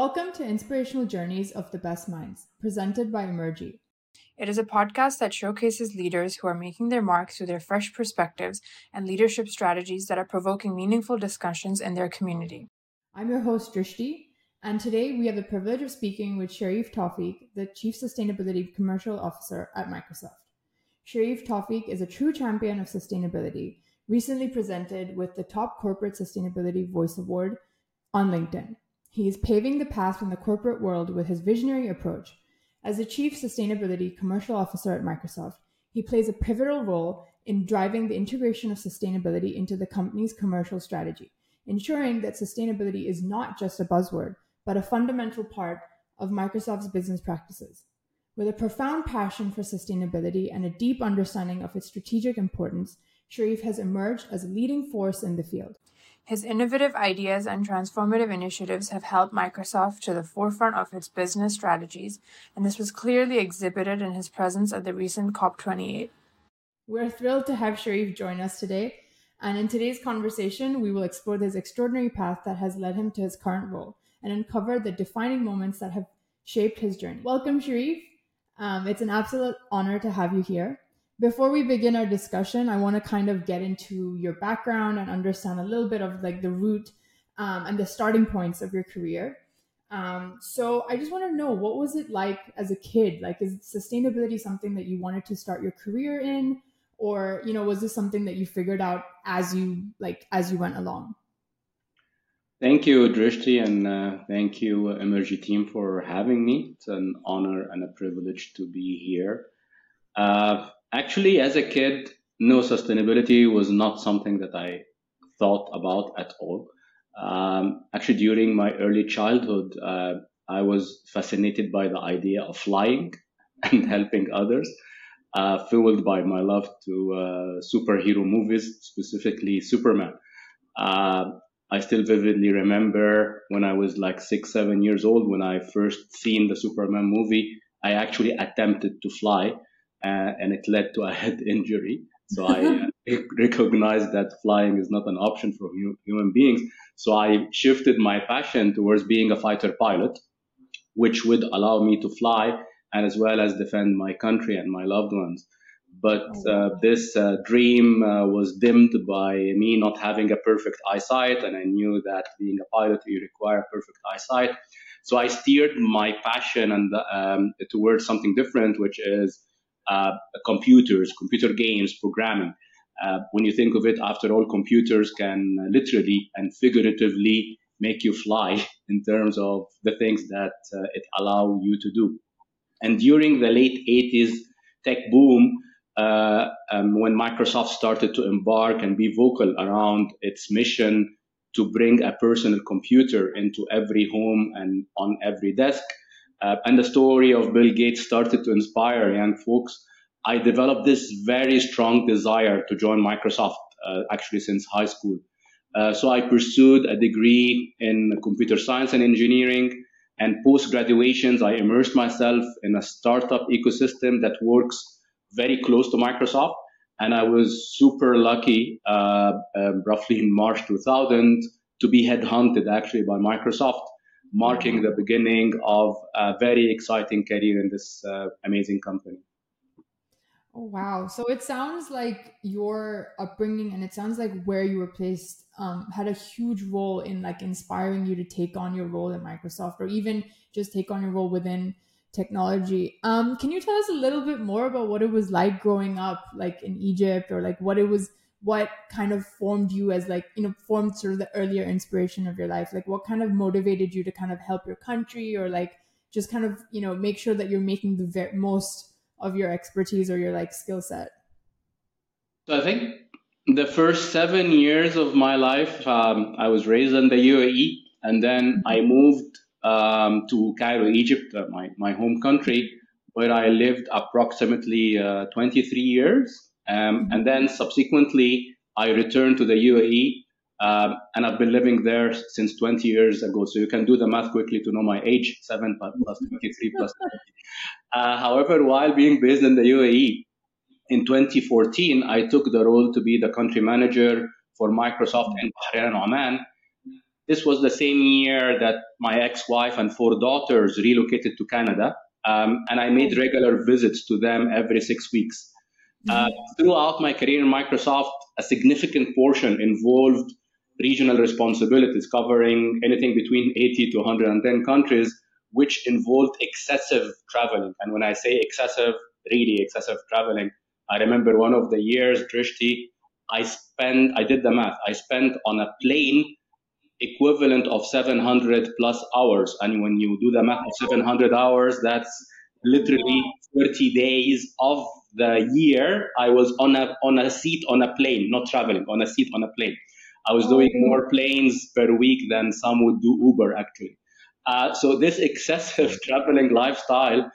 Welcome to Inspirational Journeys of the Best Minds, presented by Emergy. It is a podcast that showcases leaders who are making their mark through their fresh perspectives and leadership strategies that are provoking meaningful discussions in their community. I'm your host, Drishti, and today we have the privilege of speaking with Sherif Tawfik, the Chief Sustainability Commercial Officer at Microsoft. Sherif Tawfik is a true champion of sustainability, recently presented with the Top Corporate Sustainability Voice Award on LinkedIn. He is paving the path from the corporate world with his visionary approach. As the Chief Sustainability Commercial Officer at Microsoft, he plays a pivotal role in driving the integration of sustainability into the company's commercial strategy, ensuring that sustainability is not just a buzzword, but a fundamental part of Microsoft's business practices. With a profound passion for sustainability and a deep understanding of its strategic importance, Sherif has emerged as a leading force in the field. His innovative ideas and transformative initiatives have helped Microsoft to the forefront of its business strategies, and this was clearly exhibited in his presence at the recent COP28. We're thrilled to have Sherif join us today, and in today's conversation, we will explore this extraordinary path that has led him to his current role and uncover the defining moments that have shaped his journey. Welcome, Sherif. Um, it's an absolute honor to have you here before we begin our discussion, I want to kind of get into your background and understand a little bit of like the root um, and the starting points of your career. Um, so I just want to know what was it like as a kid? Like, is sustainability something that you wanted to start your career in, or you know, was this something that you figured out as you like as you went along? Thank you, Drishti, and uh, thank you, Emergy team, for having me. It's an honor and a privilege to be here. Uh, Actually, as a kid, no, sustainability was not something that I thought about at all. Um, actually, during my early childhood, uh, I was fascinated by the idea of flying and helping others, uh, fueled by my love to uh, superhero movies, specifically Superman. Uh, I still vividly remember when I was like six, seven years old, when I first seen the Superman movie, I actually attempted to fly uh, and it led to a head injury. So I uh, recognized that flying is not an option for hu- human beings. So I shifted my passion towards being a fighter pilot, which would allow me to fly and as well as defend my country and my loved ones. But oh, uh, this uh, dream uh, was dimmed by me not having a perfect eyesight, and I knew that being a pilot you require perfect eyesight. So I steered my passion and um, towards something different, which is uh, computers, computer games, programming. Uh, when you think of it, after all, computers can literally and figuratively make you fly in terms of the things that uh, it allow you to do. And during the late 80s tech boom, uh, um, when Microsoft started to embark and be vocal around its mission to bring a personal computer into every home and on every desk, uh, and the story of Bill Gates started to inspire young folks. I developed this very strong desire to join Microsoft uh, actually since high school. Uh, so I pursued a degree in computer science and engineering. And post graduations, I immersed myself in a startup ecosystem that works very close to Microsoft. And I was super lucky, uh, um, roughly in March 2000, to be headhunted actually by Microsoft marking the beginning of a very exciting career in this uh, amazing company. Oh, wow. So it sounds like your upbringing and it sounds like where you were placed um, had a huge role in like inspiring you to take on your role at Microsoft or even just take on your role within technology. Um, can you tell us a little bit more about what it was like growing up like in Egypt or like what it was what kind of formed you as like you know formed sort of the earlier inspiration of your life? Like what kind of motivated you to kind of help your country or like just kind of you know make sure that you're making the very most of your expertise or your like skill set? So i think the first seven years of my life um, i was raised in the uae and then i moved um, to cairo egypt uh, my, my home country where i lived approximately uh, 23 years um, and then subsequently, I returned to the UAE, um, and I've been living there since 20 years ago. So you can do the math quickly to know my age: seven plus 23 plus. 20. Uh, however, while being based in the UAE, in 2014, I took the role to be the country manager for Microsoft in Bahrain and Oman. this was the same year that my ex-wife and four daughters relocated to Canada, um, and I made regular visits to them every six weeks. Uh, throughout my career in Microsoft, a significant portion involved regional responsibilities covering anything between 80 to 110 countries, which involved excessive traveling. And when I say excessive, really excessive traveling, I remember one of the years, Drishti, I spent, I did the math, I spent on a plane equivalent of 700 plus hours. And when you do the math of 700 hours, that's literally 30 days of the year I was on a on a seat on a plane, not traveling, on a seat on a plane. I was doing more planes per week than some would do Uber actually. Uh, so this excessive traveling lifestyle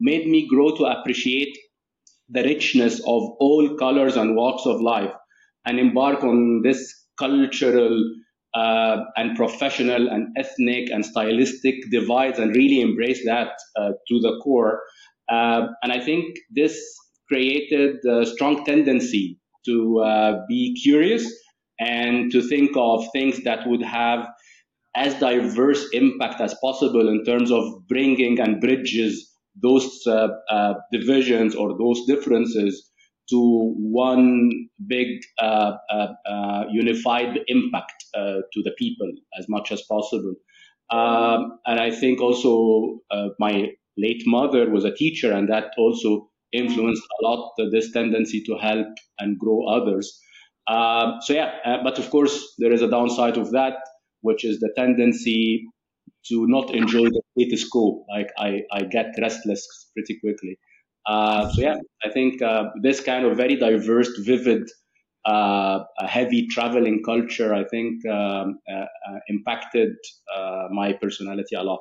made me grow to appreciate the richness of all colors and walks of life and embark on this cultural uh, and professional and ethnic and stylistic divides and really embrace that uh, to the core. Uh, and I think this created a strong tendency to uh, be curious and to think of things that would have as diverse impact as possible in terms of bringing and bridges those uh, uh, divisions or those differences to one big uh, uh, uh unified impact to the people as much as possible. Um, and I think also my late mother was a teacher, and that also influenced a lot this tendency to help and grow others. Um, so yeah, uh, but of course there is a downside of that, which is the tendency to not enjoy the status quo. Like I, I get restless pretty quickly. Uh, so yeah, I think uh, this kind of very diverse, vivid, uh, heavy traveling culture, I think, um, uh, uh, impacted my personality a lot.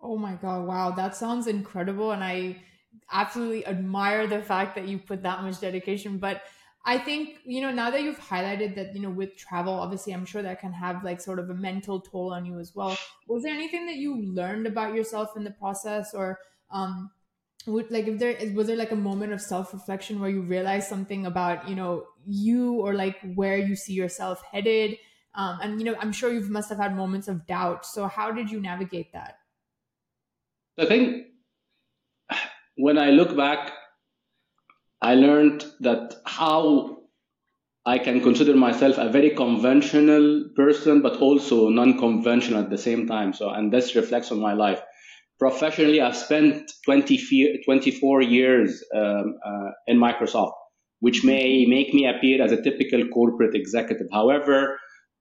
Oh my god! Wow, that sounds incredible, and I absolutely admire the fact that you put that much dedication. But I think, you know, now that you've highlighted that, you know, with travel, obviously, I'm sure that can have like sort of a mental toll on you as well. Was there anything that you learned about yourself in the process or, um, would like if there was there like a moment of self-reflection where you realized something about you know you or like where you see yourself headed um, and you know i'm sure you must have had moments of doubt so how did you navigate that i think when I look back, I learned that how I can consider myself a very conventional person, but also non-conventional at the same time. So, and this reflects on my life. Professionally, I've spent 20, 24 years um, uh, in Microsoft, which may make me appear as a typical corporate executive. However,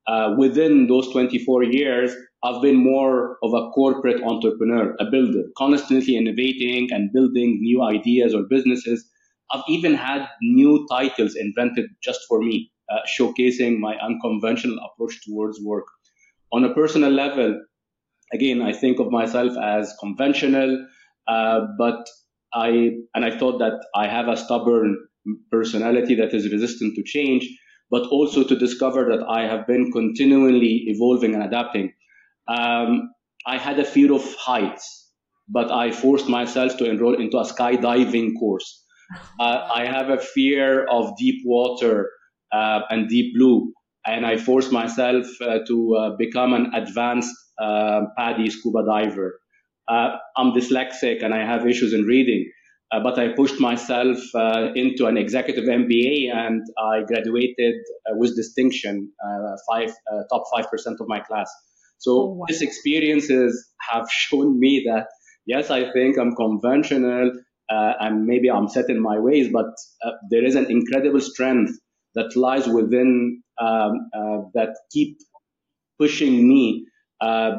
uh, within those 24 years, I've been more of a corporate entrepreneur, a builder, constantly innovating and building new ideas or businesses. I've even had new titles invented just for me, uh, showcasing my unconventional approach towards work. On a personal level, again, I think of myself as conventional, uh, but I and I thought that I have a stubborn personality that is resistant to change, but also to discover that I have been continually evolving and adapting. Um, I had a fear of heights, but I forced myself to enroll into a skydiving course. Uh, I have a fear of deep water uh, and deep blue, and I forced myself uh, to uh, become an advanced uh, PADI scuba diver. Uh, I'm dyslexic and I have issues in reading, but I pushed myself into an executive MBA and I graduated with distinction, five top five percent of my class. So oh, wow. these experiences have shown me that yes, I think I'm conventional uh, and maybe I'm set in my ways, but uh, there is an incredible strength that lies within um, uh, that keep pushing me uh,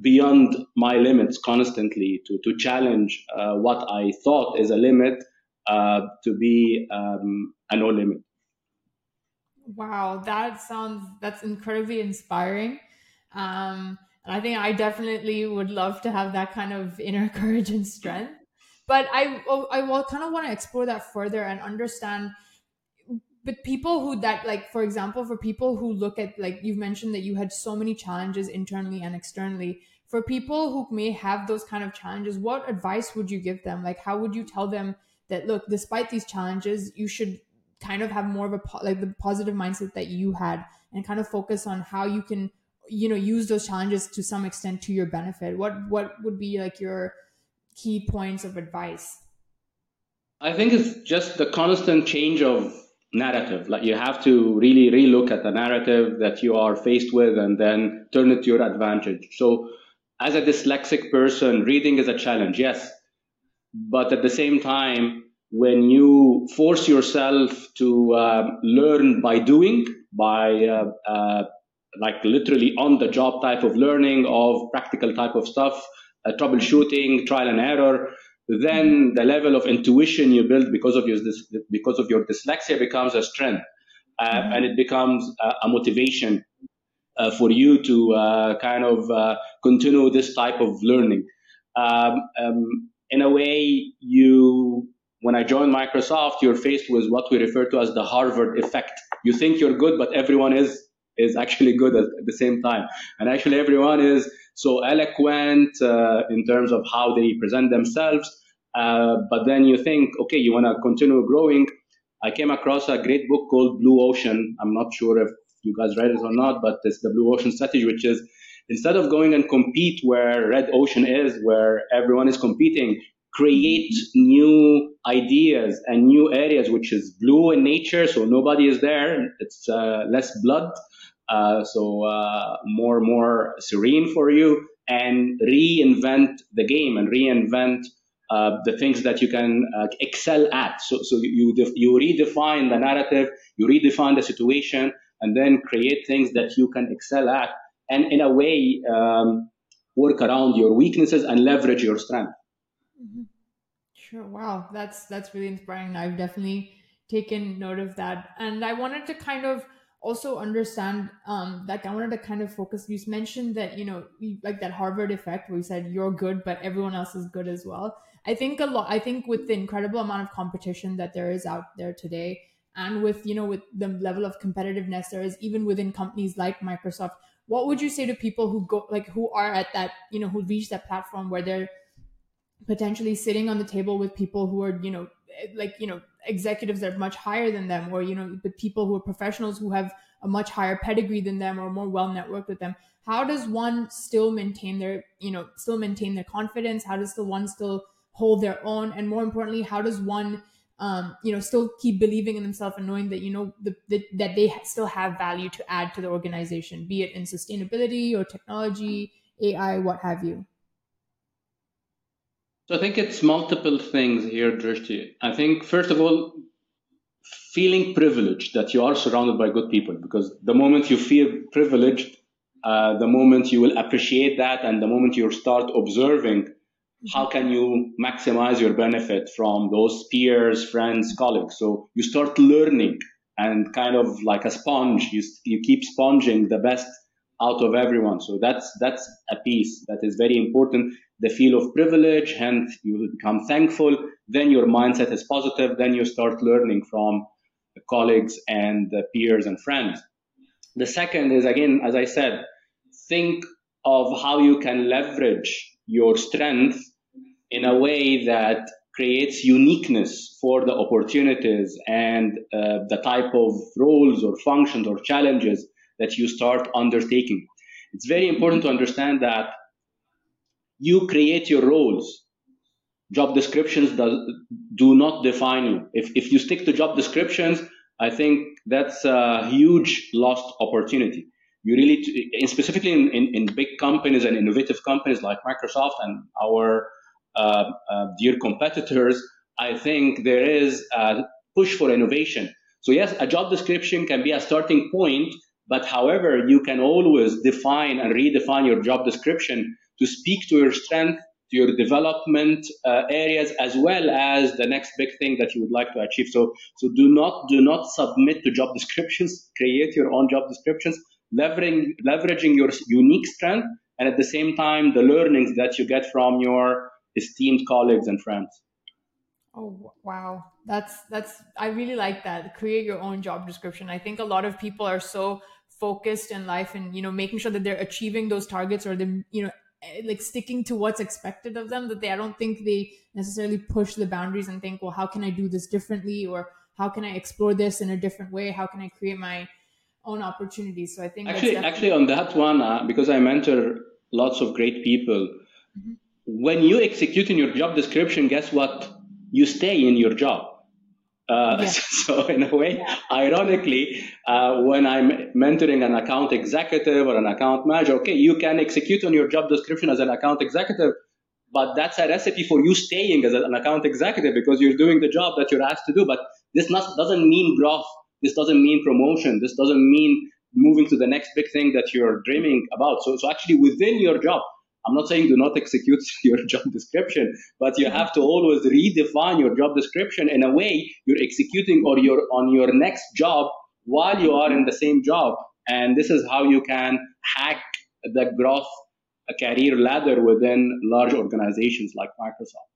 beyond my limits constantly to, to challenge uh, what I thought is a limit uh, to be um, a no limit. Wow, that sounds that's incredibly inspiring. Um, and I think I definitely would love to have that kind of inner courage and strength. But I, oh, I will kind of want to explore that further and understand. But people who that like, for example, for people who look at like you've mentioned that you had so many challenges internally and externally. For people who may have those kind of challenges, what advice would you give them? Like, how would you tell them that look, despite these challenges, you should kind of have more of a like the positive mindset that you had and kind of focus on how you can you know use those challenges to some extent to your benefit. What what would be like your key points of advice? I think it's just the constant change of narrative. Like you have to really relook at the narrative that you are faced with and then turn it to your advantage. So as a dyslexic person reading is a challenge yes. But at the same time when you force yourself to uh, learn by doing by uh, uh, like literally on the job type of learning of practical type of stuff, uh, troubleshooting, trial and error, then the level of intuition you build because of your because of your dyslexia becomes a strength, uh, mm-hmm. and it becomes a, a motivation uh, for you to uh, kind of uh, continue this type of learning. Um, um, in a way, you when I joined Microsoft, you're faced with what we refer to as the Harvard effect. You think you're good, but everyone is is actually good at, at the same time. And actually, everyone is so eloquent uh, in terms of how they present themselves. Uh, but then you think, okay, you want to continue growing. I came across a great book called Blue Ocean. I'm not sure if you guys read it or not, but it's the Blue Ocean strategy, which is instead of going and compete where Red Ocean is, where everyone is competing, create new ideas and new areas, which is blue in nature, so nobody is there. It's uh, less blood, so uh, more more serene for you, and reinvent the game and reinvent uh, the things that you can uh, excel at. So so you you redefine the narrative, you redefine the situation, and then create things that you can excel at, and in a way. Um, work around your weaknesses and leverage your strength. Mm-hmm. Sure. Wow. That's that's really inspiring. I've definitely taken note of that. And I wanted to kind of also understand um that I wanted to kind of focus. You mentioned that, you know, like that Harvard effect where you said you're good, but everyone else is good as well. I think a lot I think with the incredible amount of competition that there is out there today, and with, you know, with the level of competitiveness there is even within companies like Microsoft, what would you say to people who go like who are at that, you know, who reach that platform where they're potentially sitting on the table with people who are you know like you know executives that are much higher than them or you know with people who are professionals who have a much higher pedigree than them or more well networked with them. How does one still maintain their you know still maintain their confidence? How does the one still hold their own? And more importantly how does one um, you know still keep believing in themselves and knowing that you know the, the, that they still have value to add to the organization be it in sustainability or technology ai what have you so I think it's multiple things here, Drishti. I think, first of all, feeling privileged that you are surrounded by good people, because the moment you feel privileged, uh, the moment you will appreciate that, and the moment you start observing how can you maximize your benefit from those peers, friends, colleagues. So you start learning and kind of like a sponge, you, you keep sponging the best out of everyone. So that's that's a piece that is very important. The feel of privilege, hence you become thankful. Then your mindset is positive. Then you start learning from colleagues and peers and friends. The second is again, as I said, think of how you can leverage your strength in a way that creates uniqueness for the opportunities and uh, the type of roles or functions or challenges that you start undertaking. It's very important to understand that you create your roles. Job descriptions do, do not define you. If, if you stick to job descriptions, I think that's a huge lost opportunity. You really, in specifically in, in, in, big companies and innovative companies like Microsoft and our uh, uh, dear competitors, I think there is a push for innovation. So yes, a job description can be a starting point, but however, you can always define and redefine your job description to speak to your strength, to your development uh, areas, as well as the next big thing that you would like to achieve. So, so do not do not submit to job descriptions. Create your own job descriptions, leveraging leveraging your unique strength, and at the same time the learnings that you get from your esteemed colleagues and friends. Oh wow, that's that's I really like that. Create your own job description. I think a lot of people are so focused in life and you know making sure that they're achieving those targets or they're you know eh, like sticking to what's expected of them that they i don't think they necessarily push the boundaries and think well how can i do this differently or how can i explore this in a different way how can i create my own opportunities. So I think actually, actually on that one, uh, because I mentor lots of great people, mm-hmm. when you execute in your job description, guess what? You stay in your job. Uh, yeah. So in a way, yeah. ironically, uh, when I'm mentoring an account executive or an account manager, okay, you can execute on your job description as an account executive, but that's a recipe for you staying as an account executive because you're doing the job that you're asked to do. But this not, doesn't mean growth. This doesn't mean promotion. This doesn't mean moving to the next big thing that you're dreaming about. So, so actually within your job, I'm not saying do not execute your job description, but you have to always redefine your job description in a way you're executing or you're on your next job while you are in the same job. And this is how you can hack the growth career ladder within large organizations like Microsoft.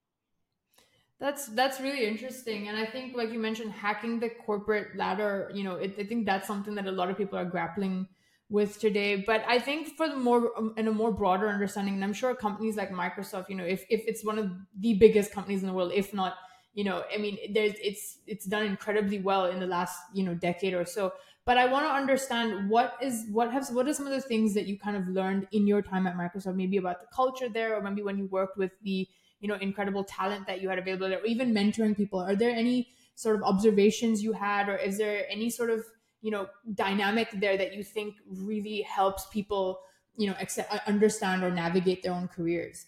That's that's really interesting, and I think, like you mentioned, hacking the corporate ladder. You know, it, I think that's something that a lot of people are grappling with today. But i think for the more um, in a more broader understanding and i'm sure companies like microsoft you know if, if it's one of the biggest companies in the world if not you know i mean there's it's it's done incredibly well in the last you know decade or so. But i want to understand what is what has what are some of the things that you kind of learned in your time at microsoft? Maybe about the culture there or maybe when you worked with the you know incredible talent that you had available or even mentoring people. Are there any sort of observations you had or is there any sort of you know dynamic there that you think really helps people you know accept, uh, understand or navigate their own careers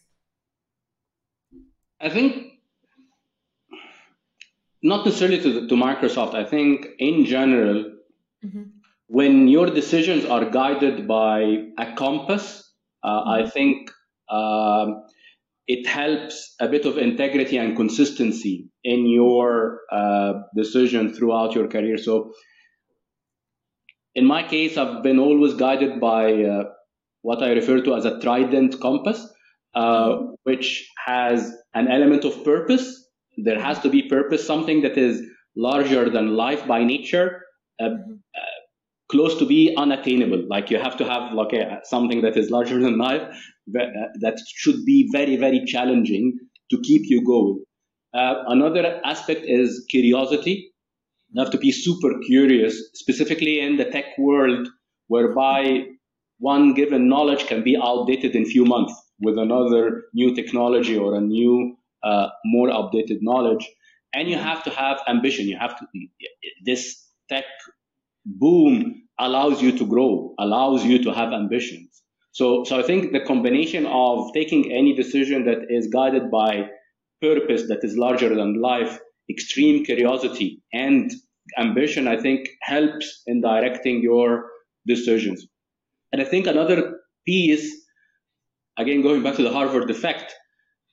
i think not necessarily to, the, to microsoft i think in general mm-hmm. when your decisions are guided by a compass uh, mm-hmm. i think um, it helps a bit of integrity and consistency in your uh, decision throughout your career so in my case, I've been always guided by uh, what I refer to as a trident compass, uh, which has an element of purpose. There has to be purpose, something that is larger than life by nature, uh, uh close to be unattainable. Like you have to have like a, something that is larger than life uh, that should be very, very challenging to keep you going. Uh, another aspect is curiosity. You have to be super curious, specifically in the tech world, whereby one given knowledge can be outdated in few months with another new technology or a new, uh, more updated knowledge. And you have to have ambition. You have to, this tech boom allows you to grow, allows you to have ambitions. So, so I think the combination of taking any decision that is guided by purpose that is larger than life extreme curiosity and ambition, I think, helps in directing your decisions. And I think another piece, again, going back to the Harvard effect,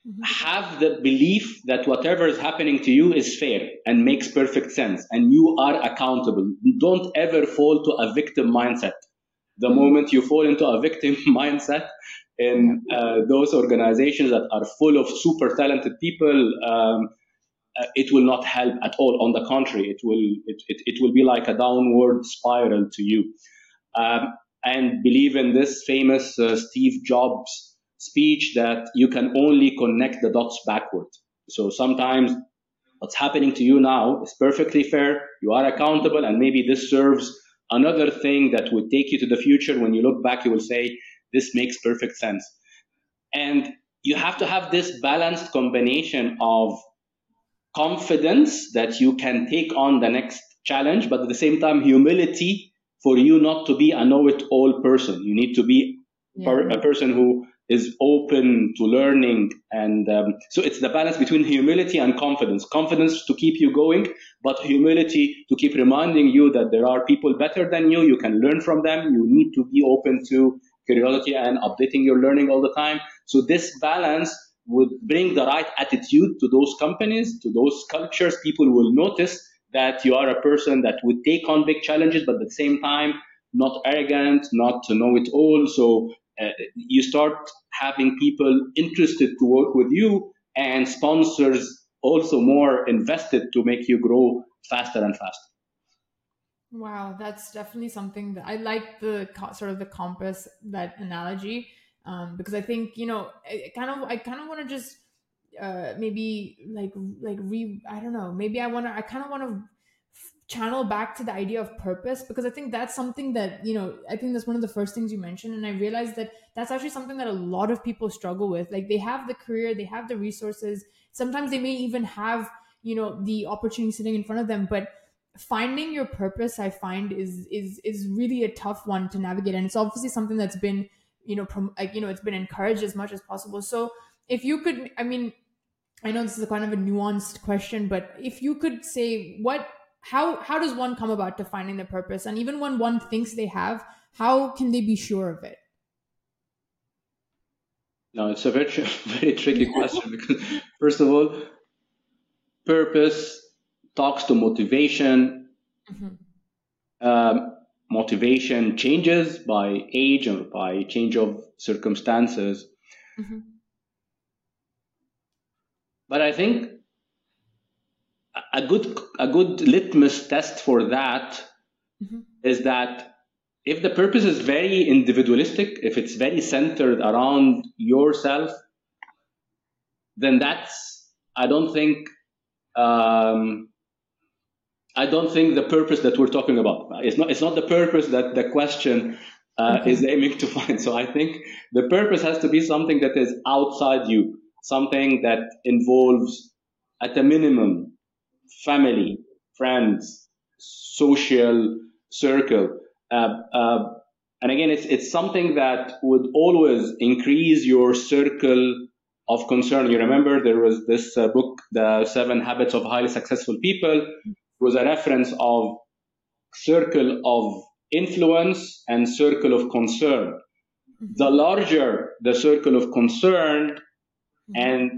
mm-hmm. have the belief that whatever is happening to you is fair and makes perfect sense and you are accountable. Don't ever fall to a victim mindset. The mm-hmm. moment you fall into a victim mindset, in uh, those organizations that are full of super talented people, um, uh, it will not help at all. On the contrary, it will it, it, it will be like a downward spiral to you. Um, and believe in this famous uh, Steve Jobs speech that you can only connect the dots backward. So sometimes what's happening to you now is perfectly fair. You are accountable, and maybe this serves another thing that would take you to the future. When you look back, you will say, This makes perfect sense. And you have to have this balanced combination of confidence that you can take on the next challenge, but at the same time, humility for you not to be a know it all person. You need to be yeah. a person who is open to learning. And um, so it's the balance between humility and confidence. Confidence to keep you going, but humility to keep reminding you that there are people better than you. You can learn from them. You need to be open to curiosity and updating your learning all the time. So this balance would bring the right attitude to those companies, to those cultures, people will notice that you are a person that would take on big challenges, but at the same time, not arrogant, not to know it all. So uh, you start having people interested to work with you and sponsors also more invested to make you grow faster and faster. Wow, that's definitely something that I like the sort of the compass that analogy um, because I think you know, I, kind of, I kind of want to just uh, maybe like like re I don't know, maybe I want to, I kind of want to channel back to the idea of purpose because I think that's something that, you know, I think that's one of the first things you mentioned. And I realized that that's actually something that a lot of people struggle with. Like they have the career, they have the resources. Sometimes they may even have, you know, the opportunity sitting in front of them, but finding your purpose i find is is is really a tough one to navigate and it's obviously something that's been you know prom- like you know it's been encouraged as much as possible. So if you could i mean i know this is a kind of a nuanced question but if you could say what how how does one come about to finding the purpose? And even when one thinks they have how can they be sure of it? No it's a very very tricky question because first of all purpose talks to motivation. Mm-hmm. um, motivation changes by age or by change of circumstances mm-hmm. but i think a good a good litmus test for that mm-hmm. is that if the purpose is very individualistic, if it's very centered around yourself, then that's I don't think um, I don't think the purpose that we're talking about. It's not it's not the purpose that the question uh, mm-hmm. is aiming to find. So I think the purpose has to be something that is outside you, something that involves at a minimum family, friends, social circle. Uh, uh, and again, it's, it's something that would always increase your circle of concern. You remember there was this uh, book, The Seven Habits of Highly Successful People, it was a reference of circle of influence and circle of concern. The larger the circle of concern and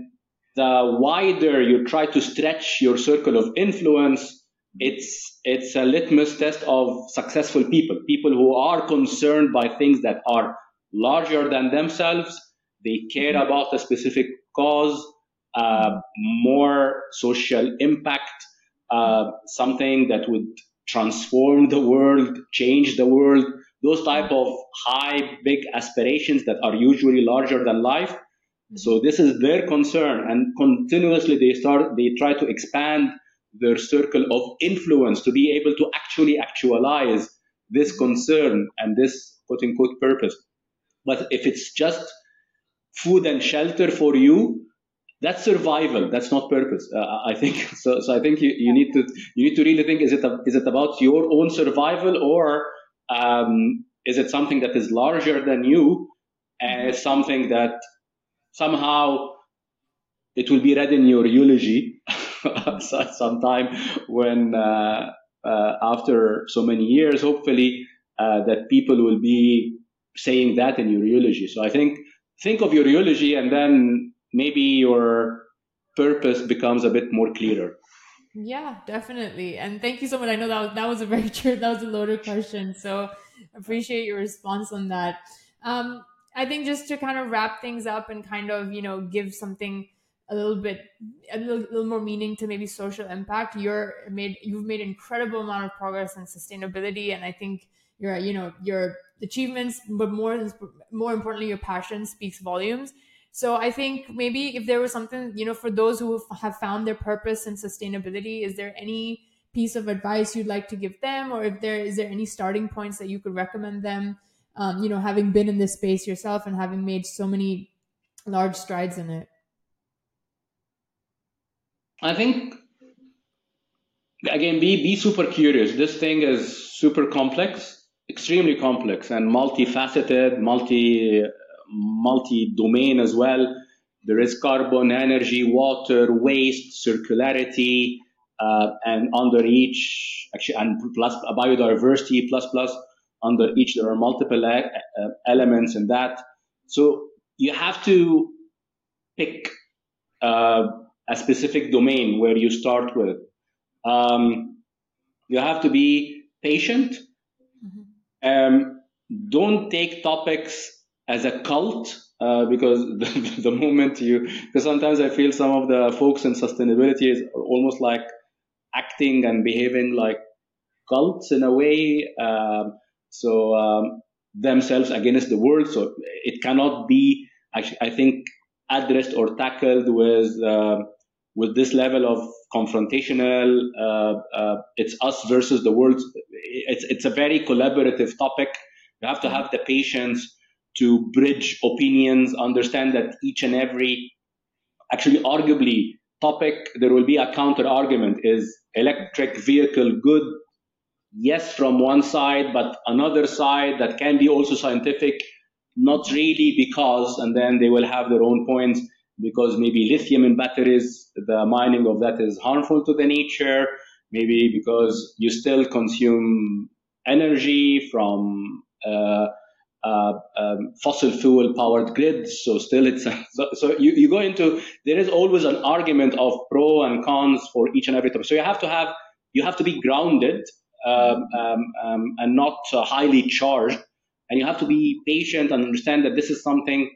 the wider you try to stretch your circle of influence, it's it's a litmus test of successful people, people who are concerned by things that are larger than themselves. They care mm-hmm. about a specific cause, uh, more social impact, uh, something that would transform the world, change the world. Those type of high, big aspirations that are usually larger than life so this is their concern, and continuously they start they try to expand their circle of influence to be able to actually actualize this concern and this quote unquote purpose. But if it's just food and shelter for you, that's survival. That's not purpose. Uh, I think so. So I think you, you need to you need to really think: is it a, is it about your own survival, or um, is it something that is larger than you, and something that somehow it will be read in your eulogy sometime when uh, uh, after so many years hopefully uh, that people will be saying that in your eulogy so i think think of your eulogy and then maybe your purpose becomes a bit more clearer. Yeah definitely. And thank you so much. I know that was, that was a very true that was a loaded question. So appreciate your response on that. Um, I think just to kind of wrap things up and kind of, you know, give something a little bit a little, little, more meaning to maybe social impact you're made you've made incredible amount of progress in sustainability. And i think your you know your achievements but more more importantly your passion speaks volumes so i think maybe if there was something you know for those who have found their purpose in sustainability is there any piece of advice you'd like to give them or if there is there any starting points that you could recommend them um, you know, having been in this space yourself and having made so many large strides in it? I think again, be be super curious. This thing is super complex, extremely complex, and multifaceted, multi multi domain as well. There is carbon, energy, water, waste, circularity, uh, and under each actually and plus biodiversity plus plus under each there are multiple uh, elements in that so you have to pick uh, a specific domain where you start with um, you have to be patient mm-hmm. um, don't take topics as a cult uh, because the, the, moment you because sometimes i feel some of the folks in sustainability is almost like acting and behaving like cults in a way um, so um, themselves against the world. So it cannot be, actually, I think, addressed or tackled with uh, with this level of confrontational. Uh, uh, it's us versus the world. It's it's a very collaborative topic. You have to have the patience to bridge opinions, understand that each and every, actually, arguably, topic there will be a counter argument. Is electric vehicle good? Yes, from one side, but another side that can be also scientific. Not really because, and then they will have their own points because maybe lithium in batteries, the mining of that is harmful to the nature, maybe because you still consume energy from uh, uh, um, fossil fuel powered grids. So still it's, so, so, you, you go into, there is always an argument of pro and cons for each and every topic. So you have to have, you have to be grounded um, um, um and not uh, highly charged. And you have to be patient and understand that this is something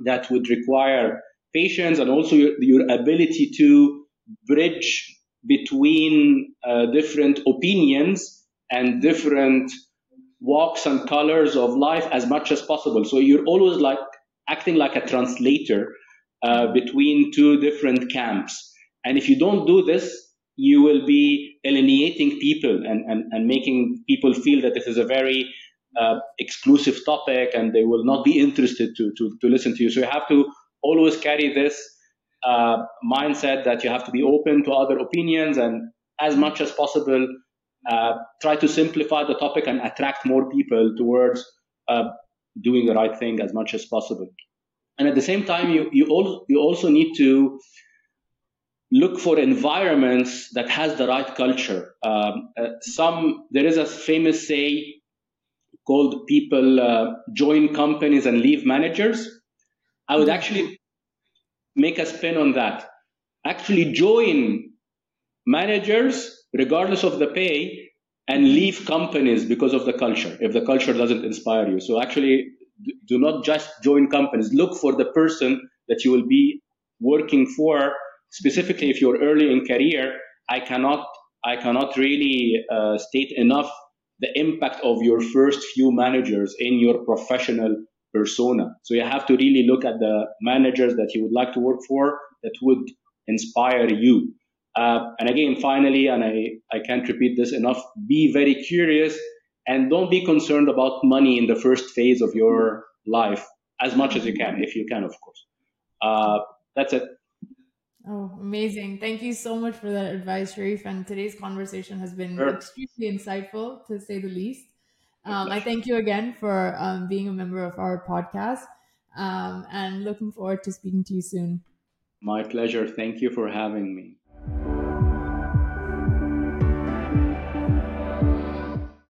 that would require patience and also your, your ability to bridge between uh, different opinions and different walks and colors of life as much as possible. So you're always like acting like a translator uh, between two different camps. And if you don't do this, you will be alienating people and, and, and making people feel that this is a very uh, exclusive topic and they will not be interested to, to, to listen to you. So you have to always carry this uh, mindset that you have to be open to other opinions and as much as possible uh, try to simplify the topic and attract more people towards uh, doing the right thing as much as possible. And at the same time, you, you, also, you also need to look for environments that has the right culture. Um, uh, some there is a famous say called people uh, join companies and leave managers. I would actually make a spin on that. Actually, join managers, regardless of the pay, and leave companies because of the culture, if the culture doesn't inspire you. So, actually, do not just join companies. Look for the person that you will be working for. Specifically, if you're early in career, I cannot, I cannot really uh, state enough the impact of your first few managers in your professional persona. So you have to really look at the managers that you would like to work for that would inspire you. Uh, and again, finally, and I, I can't repeat this enough, be very curious and don't be concerned about money in the first phase of your life as much as you can, if you can, of course. Uh, that's it. Oh, amazing. Thank you so much for that advice, Sherif. And today's conversation has been sure. extremely insightful, to say the least. Um, I thank you again for um, being a member of our podcast um, and looking forward to speaking to you soon. My pleasure. Thank you for having me.